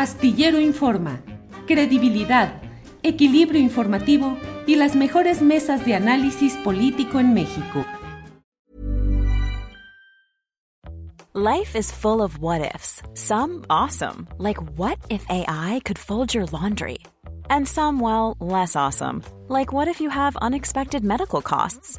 Astillero Informa, credibilidad, equilibrio informativo y las mejores mesas de análisis político en México. Life is full of what ifs. Some awesome, like what if AI could fold your laundry? And some, well, less awesome, like what if you have unexpected medical costs?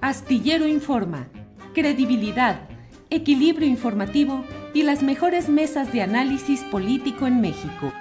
Astillero Informa, credibilidad, equilibrio informativo y las mejores mesas de análisis político en México.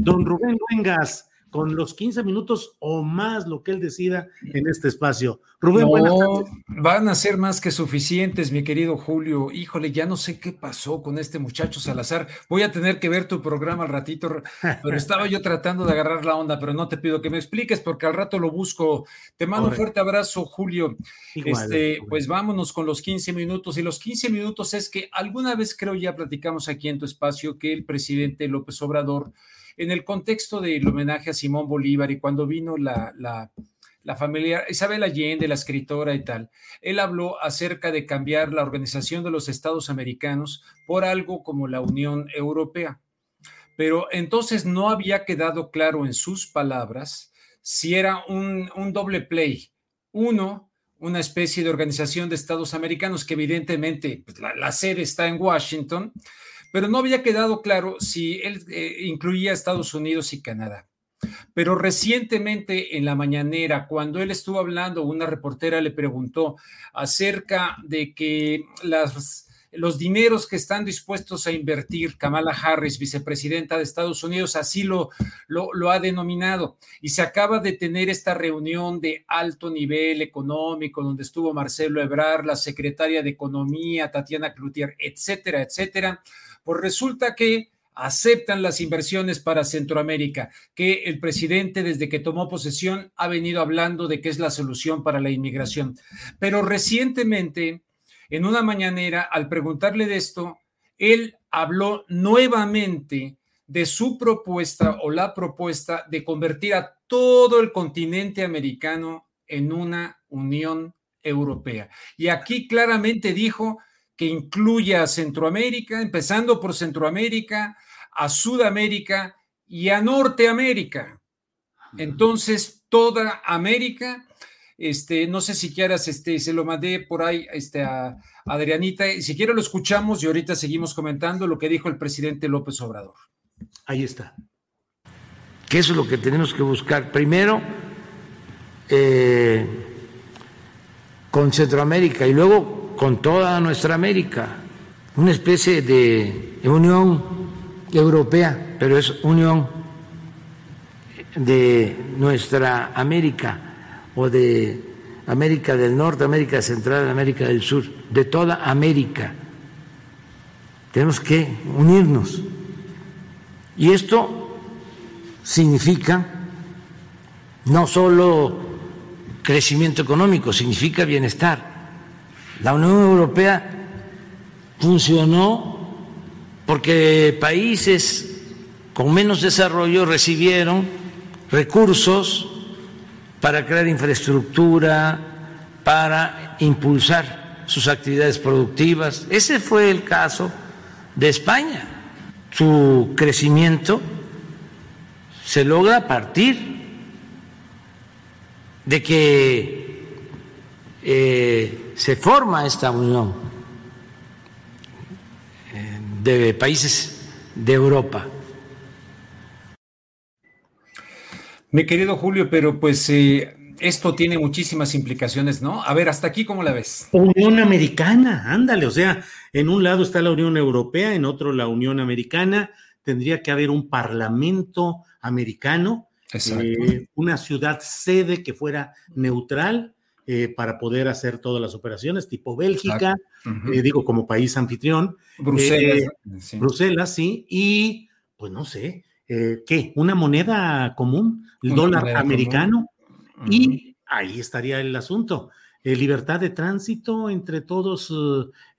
Don Rubén Luengas, con los 15 minutos o más lo que él decida en este espacio. Rubén, no, Van a ser más que suficientes, mi querido Julio. Híjole, ya no sé qué pasó con este muchacho Salazar. Voy a tener que ver tu programa al ratito, pero estaba yo tratando de agarrar la onda, pero no te pido que me expliques porque al rato lo busco. Te mando un fuerte abrazo, Julio. este, pues vámonos con los 15 minutos. Y los 15 minutos es que alguna vez creo ya platicamos aquí en tu espacio que el presidente López Obrador en el contexto del homenaje a Simón Bolívar y cuando vino la, la, familia Isabel Allende, la escritora y tal, él habló acerca de cambiar la organización de los Estados americanos por algo como la Unión Europea. Pero entonces no había quedado claro en sus palabras si era un, doble play. Uno, una especie de organización de Estados americanos que evidentemente pues, la, sede está en Washington, pero no había quedado claro si él eh, incluía Estados Unidos y Canadá. Pero recientemente en la mañanera, cuando él estuvo hablando, una reportera le preguntó acerca de que los dineros que están dispuestos a invertir Kamala Harris, vicepresidenta de Estados Unidos, así lo, lo, lo, ha denominado. Y se acaba de tener esta reunión de alto nivel económico, donde estuvo Marcelo Ebrard, la secretaria de Economía, Tatiana Cloutier, etcétera, etcétera pues resulta que aceptan las inversiones para Centroamérica, que el presidente desde que tomó posesión ha venido hablando de que es la solución para la inmigración. Pero recientemente, en una mañanera, al preguntarle de esto, él habló nuevamente de su propuesta o la propuesta de convertir a todo el continente americano en una Unión Europea. Y aquí claramente dijo que incluya a Centroamérica, empezando por Centroamérica, a Sudamérica y a Norteamérica. Entonces, toda América, este, no sé si quieras, este, se lo mandé por ahí este, a Adrianita, y si quiere lo escuchamos y ahorita seguimos comentando lo que dijo el presidente López Obrador. Ahí está. Que eso es lo que tenemos que buscar. Primero, eh, con Centroamérica y luego con toda nuestra América, una especie de Unión Europea, pero es unión de nuestra América o de América del Norte, América Central, América del Sur, de toda América. Tenemos que unirnos. Y esto significa no solo crecimiento económico, significa bienestar la Unión Europea funcionó porque países con menos desarrollo recibieron recursos para crear infraestructura, para impulsar sus actividades productivas. Ese fue el caso de España. Su crecimiento se logra a partir de que eh, se forma esta unión eh, de países de Europa. Mi querido Julio, pero pues eh, esto tiene muchísimas implicaciones, ¿no? A ver, hasta aquí, ¿cómo la ves? Unión Americana, ándale, o sea, en un lado está la Unión Europea, en otro la Unión Americana, tendría que haber un parlamento americano, eh, una ciudad sede que fuera neutral eh, para poder hacer todas las operaciones, tipo Bélgica, eh, digo, como país anfitrión. Bruselas. Sí. Bruselas, sí, y pues no sé, ¿qué? ¿Una moneda común? ¿El dólar americano? Y ahí estaría el asunto. Eh, libertad de tránsito entre todos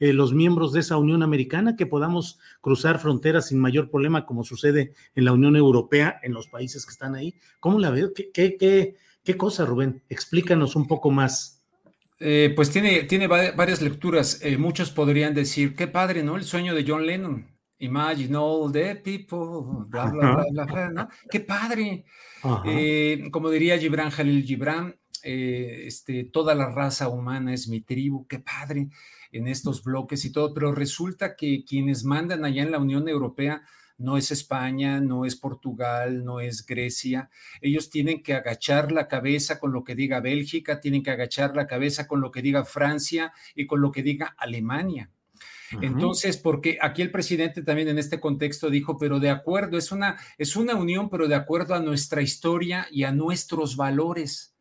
eh, los miembros de esa Unión Americana, que podamos cruzar fronteras sin mayor problema, como sucede en la Unión Europea, en los países que están ahí. ¿Cómo la veo? ¿Qué, qué, qué, cosa, Rubén? Explícanos un poco más. Eh, pues tiene, tiene varias lecturas. muchos podrían decir, qué padre, ¿no? El sueño de John Lennon. Imagine all the people, bla, bla, bla, bla, ¿no? Qué padre. como diría Gibran Jalil Gibran, eh, este, toda la raza humana es mi tribu, qué padre en estos bloques y todo, pero resulta que quienes mandan allá en la Unión Europea no es España, no es Portugal, no es Grecia. Ellos tienen que agachar la cabeza con lo que diga Bélgica, tienen que agachar la cabeza con lo que diga Francia y con lo que diga Alemania. Entonces, porque aquí el presidente también en este contexto dijo, pero de acuerdo, es una, es una unión, pero de acuerdo a nuestra historia y a nuestros valores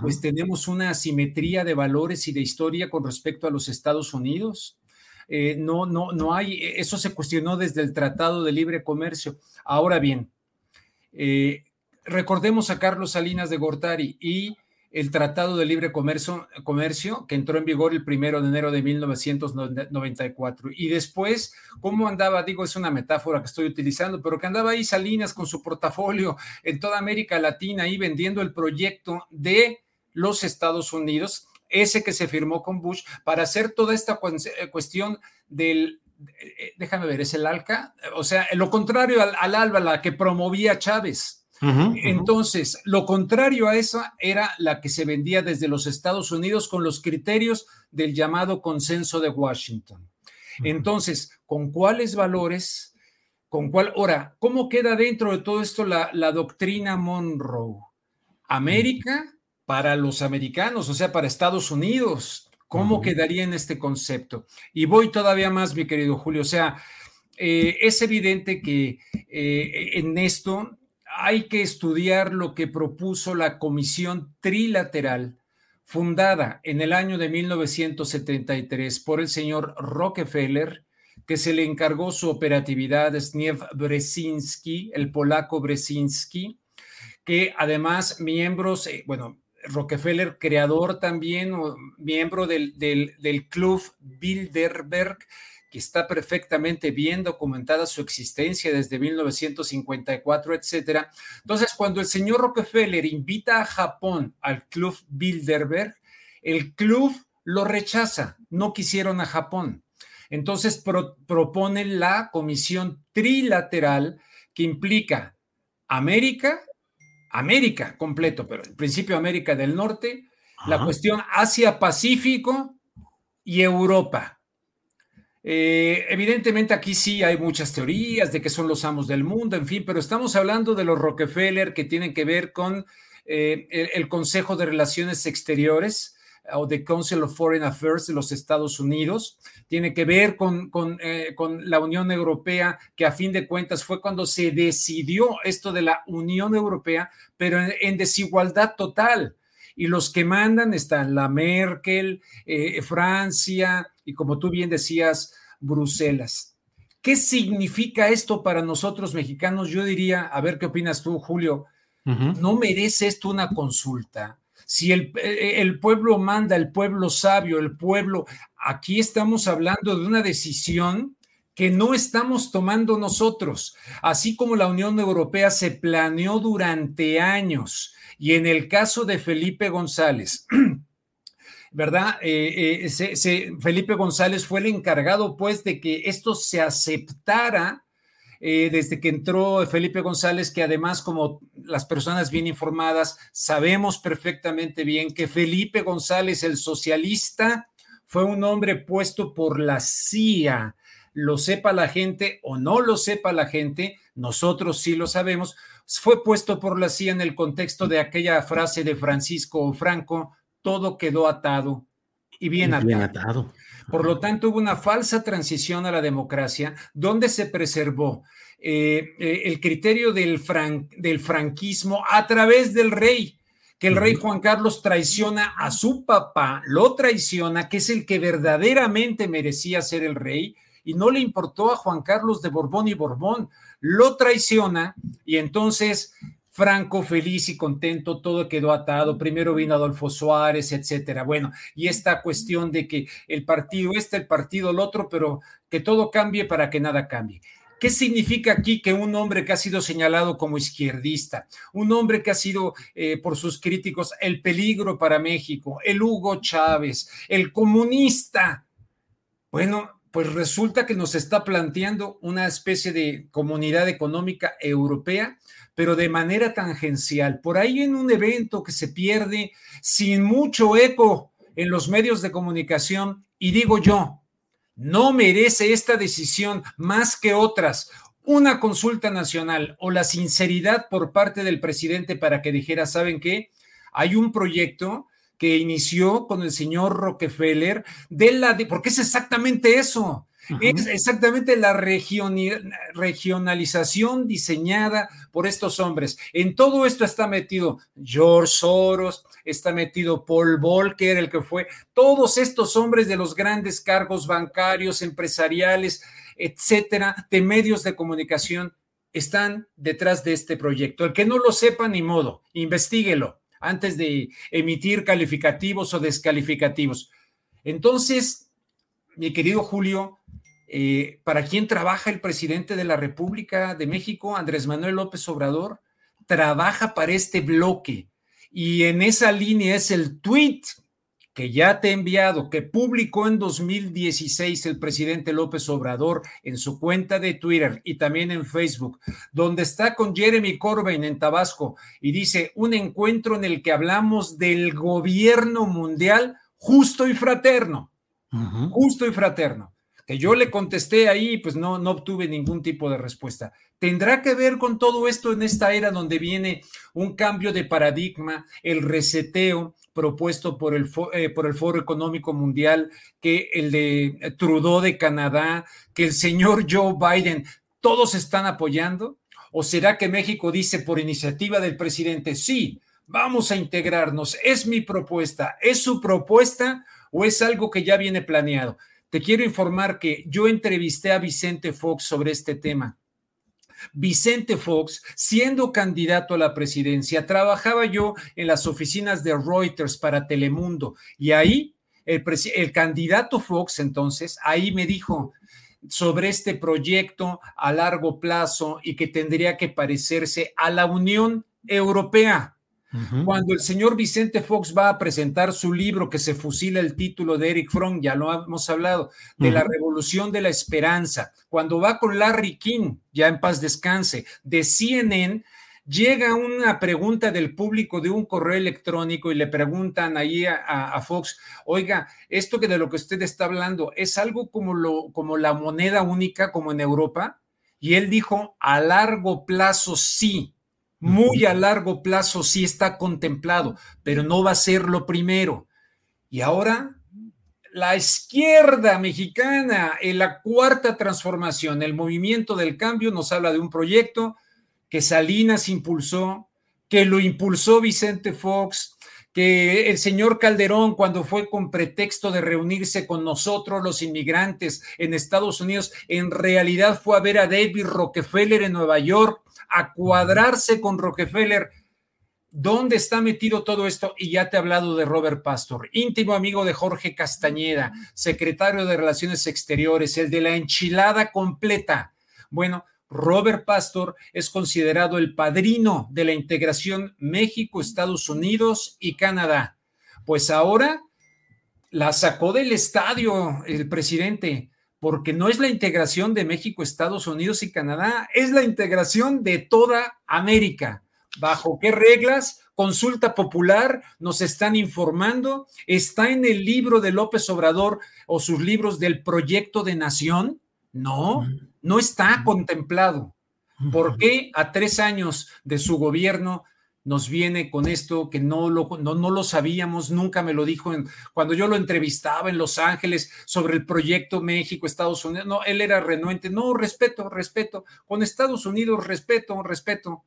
pues tenemos una asimetría de valores y de historia con respecto a los Estados Unidos. Eh, no, no, no hay, e, eso se cuestionó desde el Tratado de Libre Comercio. Ahora bien, eh, recordemos a Carlos Salinas de Gortari y el Tratado de Libre Comercio, Comercio, que entró en vigor el primero de enero de 1994. Y después, ¿cómo andaba? Digo, es una metáfora que estoy utilizando, pero que andaba ahí Salinas con su portafolio en toda América Latina, ahí vendiendo el proyecto de los Estados Unidos, ese que se firmó con Bush, para hacer toda esta eh, cuestión del, eh, déjame ver, es el ALCA, o sea, lo contrario al, al ALBA, la que promovía Chávez. Entonces, lo contrario a eso era la que se vendía desde los Estados Unidos con los criterios del llamado consenso de Washington. Entonces, ¿con cuáles valores? ¿Con cuál? Ahora, ¿cómo queda dentro de todo esto la, doctrina Monroe? América para los americanos, o sea, para Estados Unidos. ¿Cómo quedaría en este concepto? Y voy todavía más, mi querido Julio. O sea, eh, es evidente que eh, en esto hay que estudiar lo que propuso la Comisión Trilateral, fundada en el año de 1973 por el señor Rockefeller, que se le encargó su operatividad a Brzezinski, el polaco Brzezinski, que además miembros, eh, bueno, Rockefeller, creador también, miembro del, del, del Club Bilderberg, que está perfectamente bien documentada su existencia desde 1954, etcétera. Entonces, cuando el señor Rockefeller invita a Japón al Club Bilderberg, el club lo rechaza, no quisieron a Japón. Entonces propone la comisión trilateral que implica América, América completo, pero en principio América del Norte, la cuestión Asia-Pacífico y Europa. Eh, evidentemente aquí sí hay muchas teorías de que son los amos del mundo, en fin, pero estamos hablando de los Rockefeller que tienen que ver con eh, el, Consejo de Relaciones Exteriores o the Council of Foreign Affairs de los Estados Unidos, tiene que ver con, con, eh, con, la Unión Europea, que a fin de cuentas fue cuando se decidió esto de la Unión Europea, pero en, desigualdad total. Y los que mandan están la Merkel, Francia, y como tú bien decías, Bruselas. ¿Qué significa esto para nosotros mexicanos? Yo diría, a ver qué opinas tú, Julio, ¿no merece esto una consulta? Si el, eh, el, pueblo manda, el pueblo sabio, el pueblo, aquí estamos hablando de una decisión que no estamos tomando nosotros, así como la Unión Europea se planeó durante años. Y en el caso de Felipe González, ¿verdad? Eh, eh, Felipe González fue el encargado, pues, de que esto se aceptara eh, desde que entró Felipe González, que además, como las personas bien informadas, sabemos perfectamente bien que Felipe González, el socialista, fue un hombre puesto por la CIA, lo sepa la gente o no lo sepa la gente, nosotros sí lo sabemos, fue puesto por la CIA en el contexto de aquella frase de Francisco Franco, todo quedó atado y bien atado. Por lo tanto, hubo una falsa transición a la democracia donde se preservó eh, eh, el criterio del, del franquismo a través del rey, que el rey Juan Carlos traiciona a su papá, lo traiciona, que es el que verdaderamente merecía ser el rey, y no le importó a Juan Carlos de Borbón y Borbón, lo traiciona y entonces Franco feliz y contento, todo quedó atado. Primero vino Adolfo Suárez, etcétera. Bueno, y esta cuestión de que el partido este, el partido el otro, pero que todo cambie para que nada cambie. ¿Qué significa aquí que un hombre que ha sido señalado como izquierdista, un hombre que ha sido eh, por sus críticos el peligro para México, el Hugo Chávez, el comunista? Bueno, pues resulta que nos está planteando una especie de comunidad económica europea, pero de manera tangencial. Por ahí en un evento que se pierde sin mucho eco en los medios de comunicación, y digo yo, no merece esta decisión más que otras una consulta nacional o la sinceridad por parte del presidente para que dijera, ¿saben qué? Hay un proyecto que inició con el señor Rockefeller de la de, porque es exactamente eso. Es exactamente la regionalización diseñada por estos hombres. En todo esto está metido George Soros, está metido Paul Volcker, el que fue, todos estos hombres de los grandes cargos bancarios, empresariales, etcétera, de medios de comunicación, están detrás de este proyecto. El que no lo sepa, ni modo, investiguelo antes de emitir calificativos o descalificativos. Entonces, mi querido Julio, eh, ¿para quién trabaja el presidente de la República de México, Andrés Manuel López Obrador? Trabaja para este bloque. Y en esa línea es el tweet que ya te he enviado, que publicó en 2016 el presidente López Obrador en su cuenta de Twitter y también en Facebook, donde está con Jeremy Corbyn en Tabasco y dice un encuentro en el que hablamos del gobierno mundial justo y fraterno, justo y fraterno que yo le contesté ahí, pues no, no obtuve ningún tipo de respuesta. ¿Tendrá que ver con todo esto en esta era donde viene un cambio de paradigma, el reseteo propuesto por el, eh, por el Foro Económico Mundial, que el de Trudeau de Canadá, que el señor Joe Biden, todos están apoyando? ¿O será que México dice por iniciativa del presidente, sí, vamos a integrarnos, es mi propuesta, es su propuesta o es algo que ya viene planeado? Te quiero informar que yo entrevisté a Vicente Fox sobre este tema. Vicente Fox, siendo candidato a la presidencia, trabajaba yo en las oficinas de Reuters para Telemundo y ahí el, candidato Fox entonces, ahí me dijo, sobre este proyecto a largo plazo y que tendría que parecerse a la Unión Europea. Cuando el señor Vicente Fox va a presentar su libro que se fusila el título de Eric Fromm, ya lo hemos hablado, de la revolución de la esperanza, cuando va con Larry King, ya en paz descanse, de CNN, llega una pregunta del público de un correo electrónico y le preguntan ahí a, Fox, oiga, esto que de lo que usted está hablando es algo como, lo, como la moneda única como en Europa. Y él dijo, a largo plazo sí, muy a largo plazo sí está contemplado, pero no va a ser lo primero. Y ahora la izquierda mexicana, en la cuarta transformación, el movimiento del cambio, nos habla de un proyecto que Salinas impulsó, que lo impulsó Vicente Fox, que el señor Calderón, cuando fue con pretexto de reunirse con nosotros, los inmigrantes en Estados Unidos, en realidad fue a ver a David Rockefeller en Nueva York a cuadrarse con Rockefeller. ¿Dónde está metido todo esto? Y ya te he hablado de Robert Pastor, íntimo amigo de Jorge Castañeda, secretario de Relaciones Exteriores, el de la enchilada completa. Bueno, Robert Pastor es considerado el padrino de la integración México, Estados Unidos y Canadá. Pues ahora la sacó del estadio el presidente porque no es la integración de México, Estados Unidos y Canadá, es la integración de toda América. ¿Bajo qué reglas? Consulta popular, nos están informando, está en el libro de López Obrador o sus libros del proyecto de nación. No, no está contemplado. ¿Por qué a tres años de su gobierno nos viene con esto que no lo, no, lo sabíamos, nunca me lo dijo en, cuando yo lo entrevistaba en Los Ángeles sobre el proyecto México-Estados Unidos. No, él era renuente. No, respeto, respeto. Con Estados Unidos, respeto, respeto.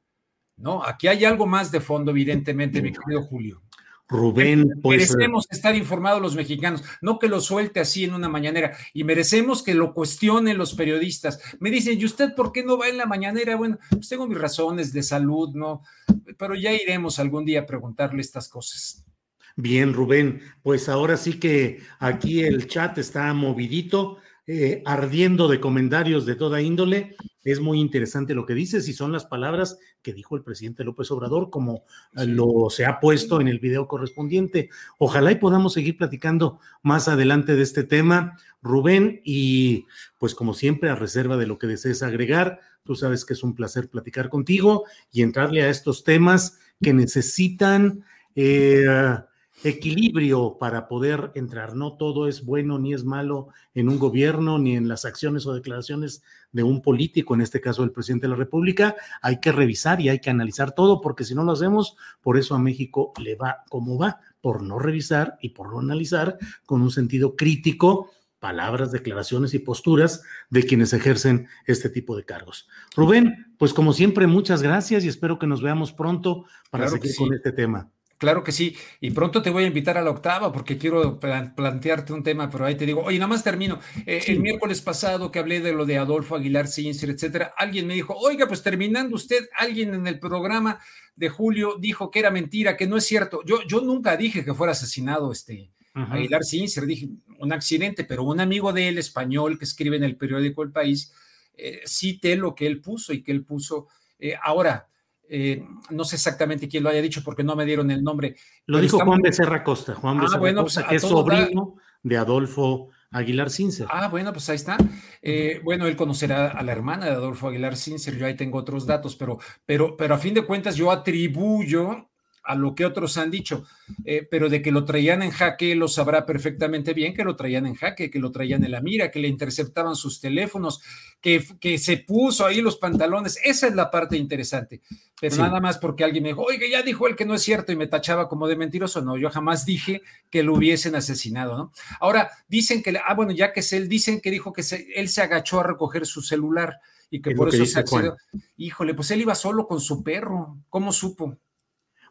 No, aquí hay algo más de fondo, evidentemente, mi querido Julio. Rubén, pues. Merecemos estar informados los mexicanos, no que lo suelte así en una mañanera, y merecemos que lo cuestionen los periodistas. Me dicen, ¿y usted por qué no va en la mañanera? Bueno, pues tengo mis razones de salud, ¿no? Pero ya iremos algún día a preguntarle estas cosas. Bien, Rubén, pues ahora sí que aquí el chat está movidito. Eh, ardiendo de comentarios de toda índole. Es muy interesante lo que dices y son las palabras que dijo el presidente López Obrador, como eh, lo se ha puesto en el video correspondiente. Ojalá y podamos seguir platicando más adelante de este tema, Rubén, y pues como siempre, a reserva de lo que desees agregar, tú sabes que es un placer platicar contigo y entrarle a estos temas que necesitan... Eh, equilibrio para poder entrar. No todo es bueno ni es malo en un gobierno, ni en las acciones o declaraciones de un político, en este caso el presidente de la República. Hay que revisar y hay que analizar todo, porque si no lo hacemos, por eso a México le va como va, por no revisar y por no analizar con un sentido crítico palabras, declaraciones y posturas de quienes ejercen este tipo de cargos. Rubén, pues como siempre, muchas gracias y espero que nos veamos pronto para seguir con este tema. Claro que sí. Y pronto te voy a invitar a la octava porque quiero plantearte un tema, pero ahí te digo, oye, nada más termino. Eh, el miércoles pasado que hablé de lo de Adolfo Aguilar Cincer, etcétera, alguien me dijo, oiga, pues terminando usted, alguien en el programa de Julio dijo que era mentira, que no es cierto. Yo, yo nunca dije que fuera asesinado este Aguilar Cincer, dije un accidente, pero un amigo de él, español, que escribe en el periódico El País, eh, cité lo que él puso y que él puso. Eh, ahora, eh, no sé exactamente quién lo haya dicho porque no me dieron el nombre. Lo dijo Juan Becerra Costa, Juan ah, Becerra Costa, pues, que es sobrino de Adolfo Aguilar Cincer. Ah, bueno, pues ahí está. Eh, bueno, él conocerá a la hermana de Adolfo Aguilar Cincer, yo ahí tengo otros datos, pero, pero, pero a fin de cuentas yo atribuyo a lo que otros han dicho, eh, pero de que lo traían en jaque, lo sabrá perfectamente bien que lo traían en jaque, que lo traían en la mira, que le interceptaban sus teléfonos, que, que se puso ahí los pantalones. Esa es la parte interesante. Pero nada más porque alguien me dijo, oiga, ya dijo él que no es cierto y me tachaba como de mentiroso. No, yo jamás dije que lo hubiesen asesinado, ¿no? Ahora, dicen que, ah, bueno, ya que es él, dicen que dijo que él se agachó a recoger su celular y que por eso se accedió. Híjole, pues él iba solo con su perro. ¿Cómo supo?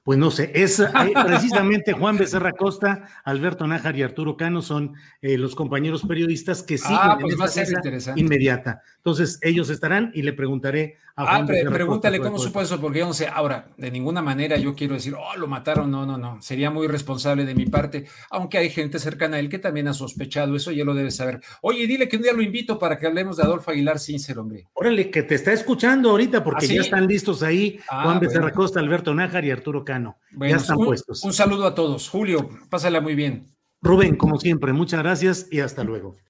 Pues no sé, es precisamente Juan Becerra Costa, Alberto Nájar y Arturo Cano son eh, los compañeros periodistas que siguen ah, pues en esta inmediata. Entonces, ellos estarán y le preguntaré Ah, pregúntale cómo supo eso, porque yo no sé. Ahora, de ninguna manera yo quiero decir, oh, lo mataron. No, no, no. Sería muy responsable de mi parte, aunque hay gente cercana a él que también ha sospechado eso, ya lo debe saber. Oye, dile que un día lo invito para que hablemos de Adolfo Aguilar Sincero, hombre. Órale, que te está escuchando ahorita, porque ¿Ah, ya están listos ahí ah, Juan Becerra Costa, Alberto Nájar y Arturo Cano ya están puestos. Un saludo a todos. Julio, pásala muy bien. Rubén, como siempre, muchas gracias y hasta luego.